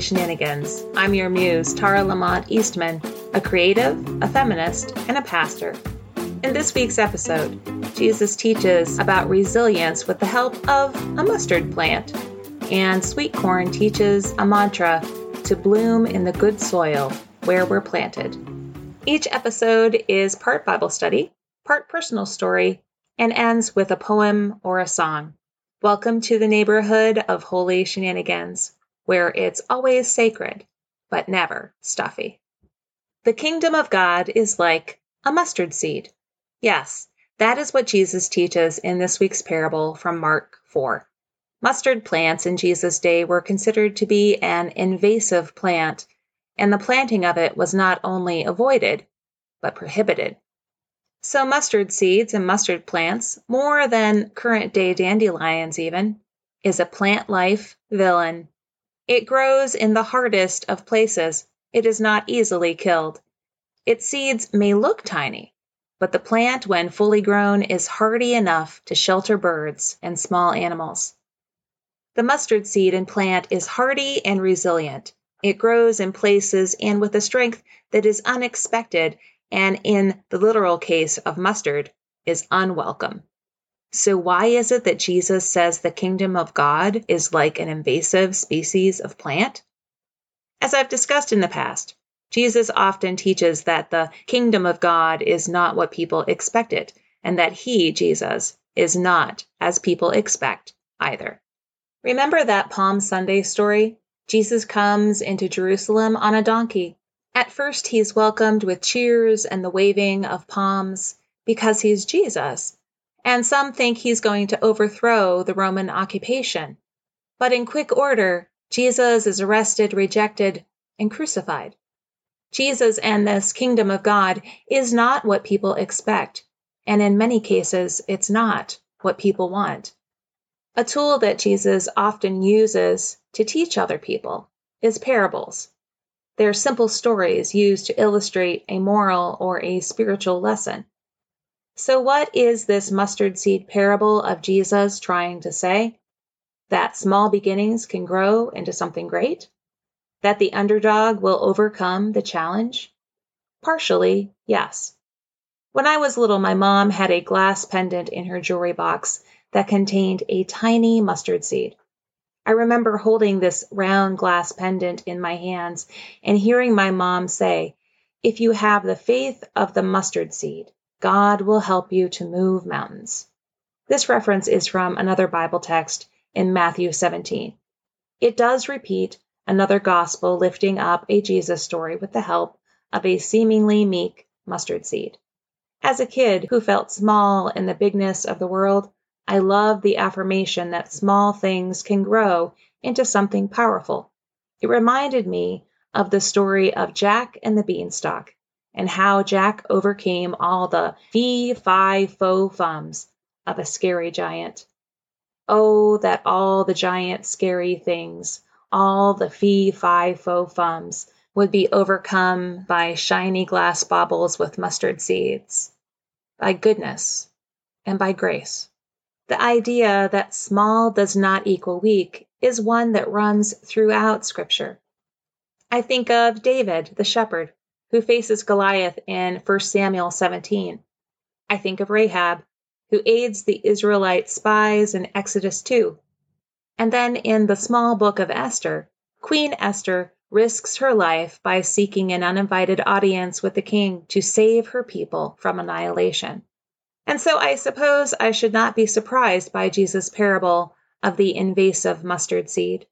Shenanigans. I'm your muse, Tara Lamont Eastman, a creative, a feminist, and a pastor. In this week's episode, Jesus teaches about resilience with the help of a mustard plant, and Sweet Corn teaches a mantra to bloom in the good soil where we're planted. Each episode is part Bible study, part personal story, and ends with a poem or a song. Welcome to the neighborhood of Holy Shenanigans where it's always sacred, but never stuffy. The kingdom of God is like a mustard seed. Yes, that is what Jesus teaches in this week's parable from Mark 4. Mustard plants in Jesus' day were considered to be an invasive plant, and the planting of it was not only avoided, but prohibited. So, mustard seeds and mustard plants, more than current day dandelions even, is a plant life villain it grows in the hardest of places. It is not easily killed. Its seeds may look tiny, but the plant, when fully grown, is hardy enough to shelter birds and small animals. The mustard seed and plant is hardy and resilient. It grows in places and with a strength that is unexpected, and in the literal case of mustard, is unwelcome. So, why is it that Jesus says the kingdom of God is like an invasive species of plant? As I've discussed in the past, Jesus often teaches that the kingdom of God is not what people expect it, and that he, Jesus, is not as people expect either. Remember that Palm Sunday story? Jesus comes into Jerusalem on a donkey. At first, he's welcomed with cheers and the waving of palms because he's Jesus and some think he's going to overthrow the Roman occupation. But in quick order, Jesus is arrested, rejected, and crucified. Jesus and this kingdom of God is not what people expect, and in many cases, it's not what people want. A tool that Jesus often uses to teach other people is parables. They're simple stories used to illustrate a moral or a spiritual lesson. So, what is this mustard seed parable of Jesus trying to say? That small beginnings can grow into something great? That the underdog will overcome the challenge? Partially, yes. When I was little, my mom had a glass pendant in her jewelry box that contained a tiny mustard seed. I remember holding this round glass pendant in my hands and hearing my mom say, If you have the faith of the mustard seed, God will help you to move mountains. This reference is from another Bible text in Matthew 17. It does repeat another gospel lifting up a Jesus story with the help of a seemingly meek mustard seed. As a kid who felt small in the bigness of the world, I love the affirmation that small things can grow into something powerful. It reminded me of the story of Jack and the Beanstalk and how Jack overcame all the fee, fi, fo, fums of a scary giant. Oh, that all the giant scary things, all the fee, fi, fo, fums, would be overcome by shiny glass baubles with mustard seeds, by goodness, and by grace. The idea that small does not equal weak is one that runs throughout Scripture. I think of David, the shepherd, who faces Goliath in 1 Samuel 17. I think of Rahab, who aids the Israelite spies in Exodus 2. And then in the small book of Esther, Queen Esther risks her life by seeking an uninvited audience with the king to save her people from annihilation. And so I suppose I should not be surprised by Jesus' parable of the invasive mustard seed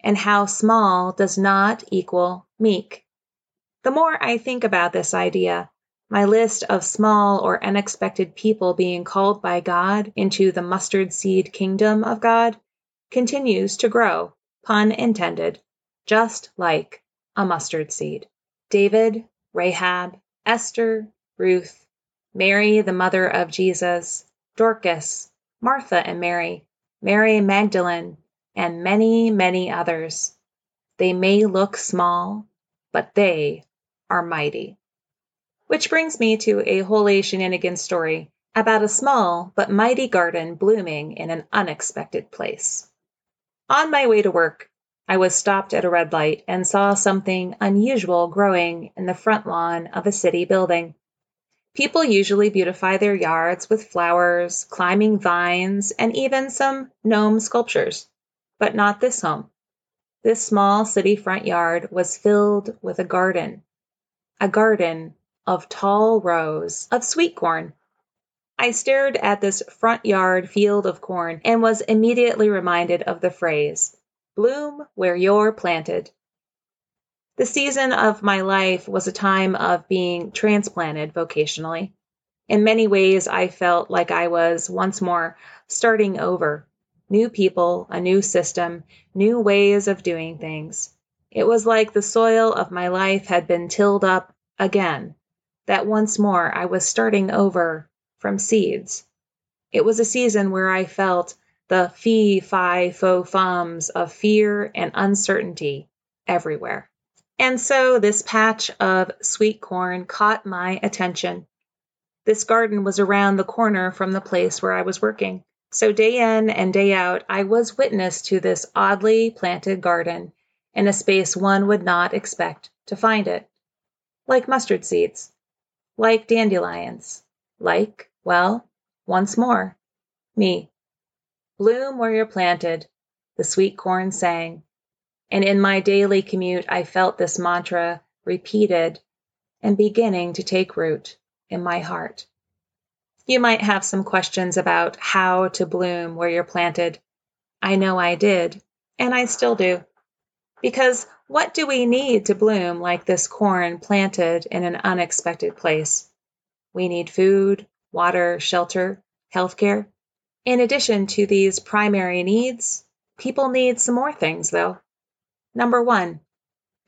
and how small does not equal meek. The more I think about this idea, my list of small or unexpected people being called by God into the mustard seed kingdom of God continues to grow, pun intended, just like a mustard seed. David, Rahab, Esther, Ruth, Mary, the mother of Jesus, Dorcas, Martha and Mary, Mary Magdalene, and many, many others. They may look small, but they are mighty. Which brings me to a holy shenanigan story about a small but mighty garden blooming in an unexpected place. On my way to work, I was stopped at a red light and saw something unusual growing in the front lawn of a city building. People usually beautify their yards with flowers, climbing vines, and even some gnome sculptures but not this home. This small city front yard was filled with a garden, a garden of tall rows of sweet corn. I stared at this front yard field of corn and was immediately reminded of the phrase, bloom where you're planted. The season of my life was a time of being transplanted vocationally. In many ways, I felt like I was once more starting over new people, a new system, new ways of doing things. It was like the soil of my life had been tilled up again, that once more I was starting over from seeds. It was a season where I felt the fee, fi, fo, fums of fear and uncertainty everywhere. And so this patch of sweet corn caught my attention. This garden was around the corner from the place where I was working. So, day in and day out, I was witness to this oddly planted garden in a space one would not expect to find it. Like mustard seeds, like dandelions, like, well, once more, me. Bloom where you're planted, the sweet corn sang. And in my daily commute, I felt this mantra repeated and beginning to take root in my heart. You might have some questions about how to bloom where you're planted. I know I did, and I still do. Because what do we need to bloom like this corn planted in an unexpected place? We need food, water, shelter, healthcare. In addition to these primary needs, people need some more things, though. Number one,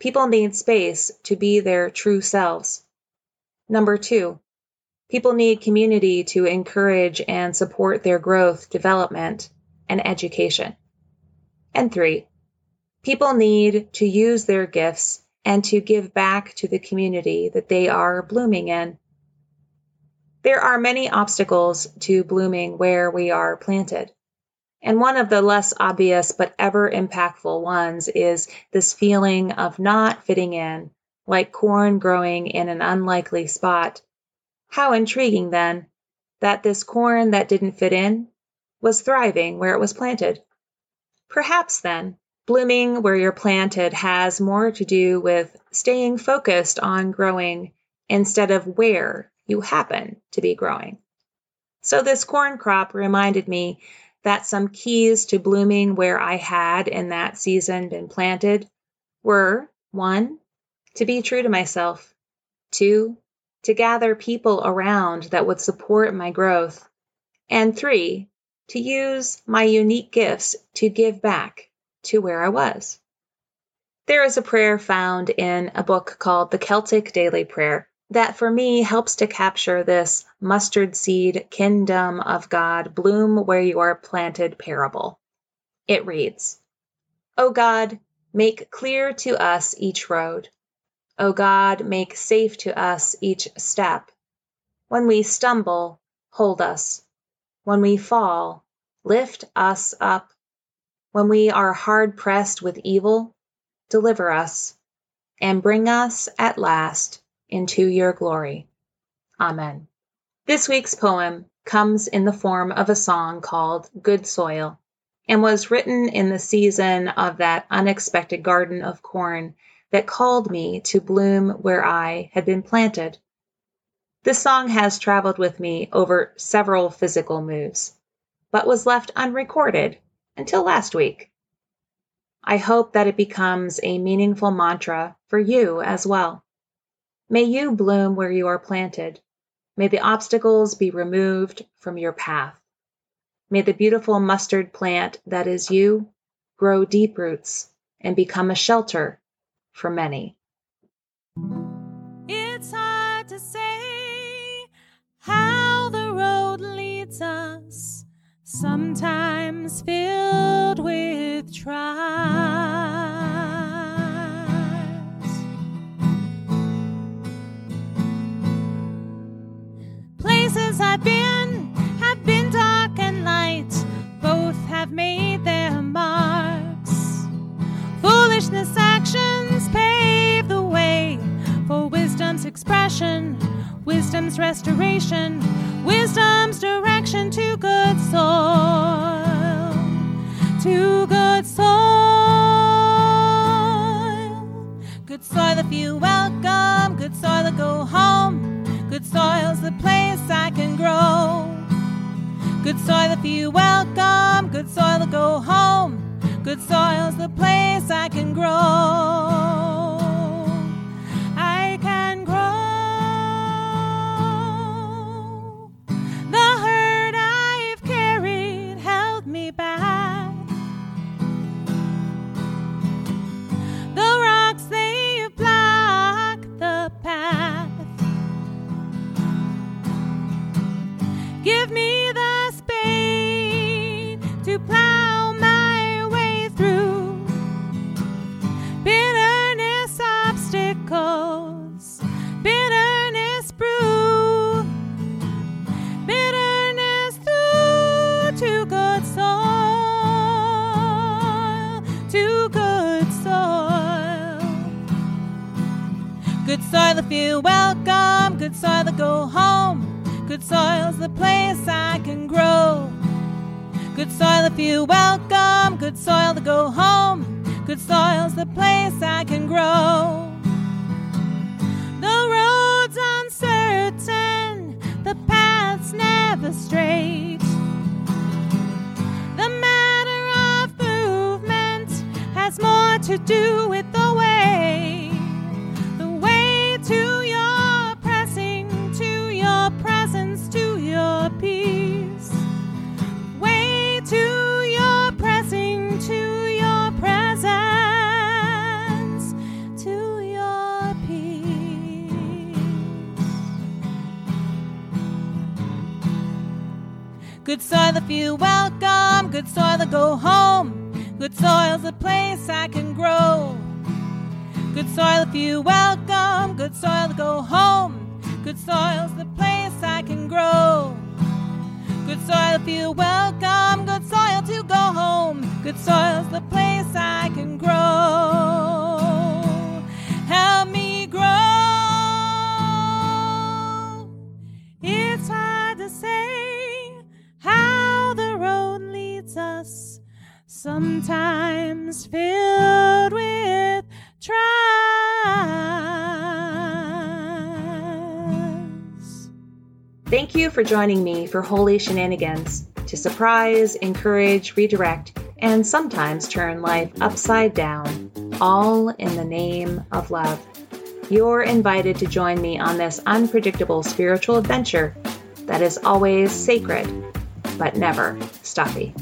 people need space to be their true selves. Number two, People need community to encourage and support their growth, development, and education. And three, people need to use their gifts and to give back to the community that they are blooming in. There are many obstacles to blooming where we are planted. And one of the less obvious but ever impactful ones is this feeling of not fitting in, like corn growing in an unlikely spot how intriguing, then, that this corn that didn't fit in was thriving where it was planted. Perhaps, then, blooming where you're planted has more to do with staying focused on growing instead of where you happen to be growing. So, this corn crop reminded me that some keys to blooming where I had in that season been planted were one, to be true to myself, two, to gather people around that would support my growth. And three, to use my unique gifts to give back to where I was. There is a prayer found in a book called The Celtic Daily Prayer that for me helps to capture this mustard seed kingdom of God bloom where you are planted parable. It reads, O God, make clear to us each road. O God, make safe to us each step. When we stumble, hold us. When we fall, lift us up. When we are hard pressed with evil, deliver us, and bring us at last into your glory. Amen. This week's poem comes in the form of a song called Good Soil and was written in the season of that unexpected garden of corn that called me to bloom where I had been planted. This song has traveled with me over several physical moves, but was left unrecorded until last week. I hope that it becomes a meaningful mantra for you as well. May you bloom where you are planted. May the obstacles be removed from your path. May the beautiful mustard plant that is you grow deep roots and become a shelter for many. It's hard to say how the road leads us, sometimes filled with trials. places I've been have been dark and light, both have made their marks. Foolishness actions pave the way for wisdom's expression, wisdom's restoration, wisdom's direction to good soil, to good soil. Good soil if you welcome, good soil to go home. Good soil's the place I can grow. Good soil if you welcome, good soil to go home. Good soil's the welcome, good soil to go home. Good soil's the place I can grow. The road's uncertain, the path's never straight. The matter of movement has more to do with the way Good soil if you welcome, good soil to go home. Good soil's a place I can grow. Good soil if you welcome, good soil to go home. Good soil's the place I can grow. Good soil if you welcome, good soil to go home. Good soil's the place I can grow. Sometimes filled with trials. Thank you for joining me for Holy Shenanigans to surprise, encourage, redirect, and sometimes turn life upside down, all in the name of love. You're invited to join me on this unpredictable spiritual adventure that is always sacred but never stuffy.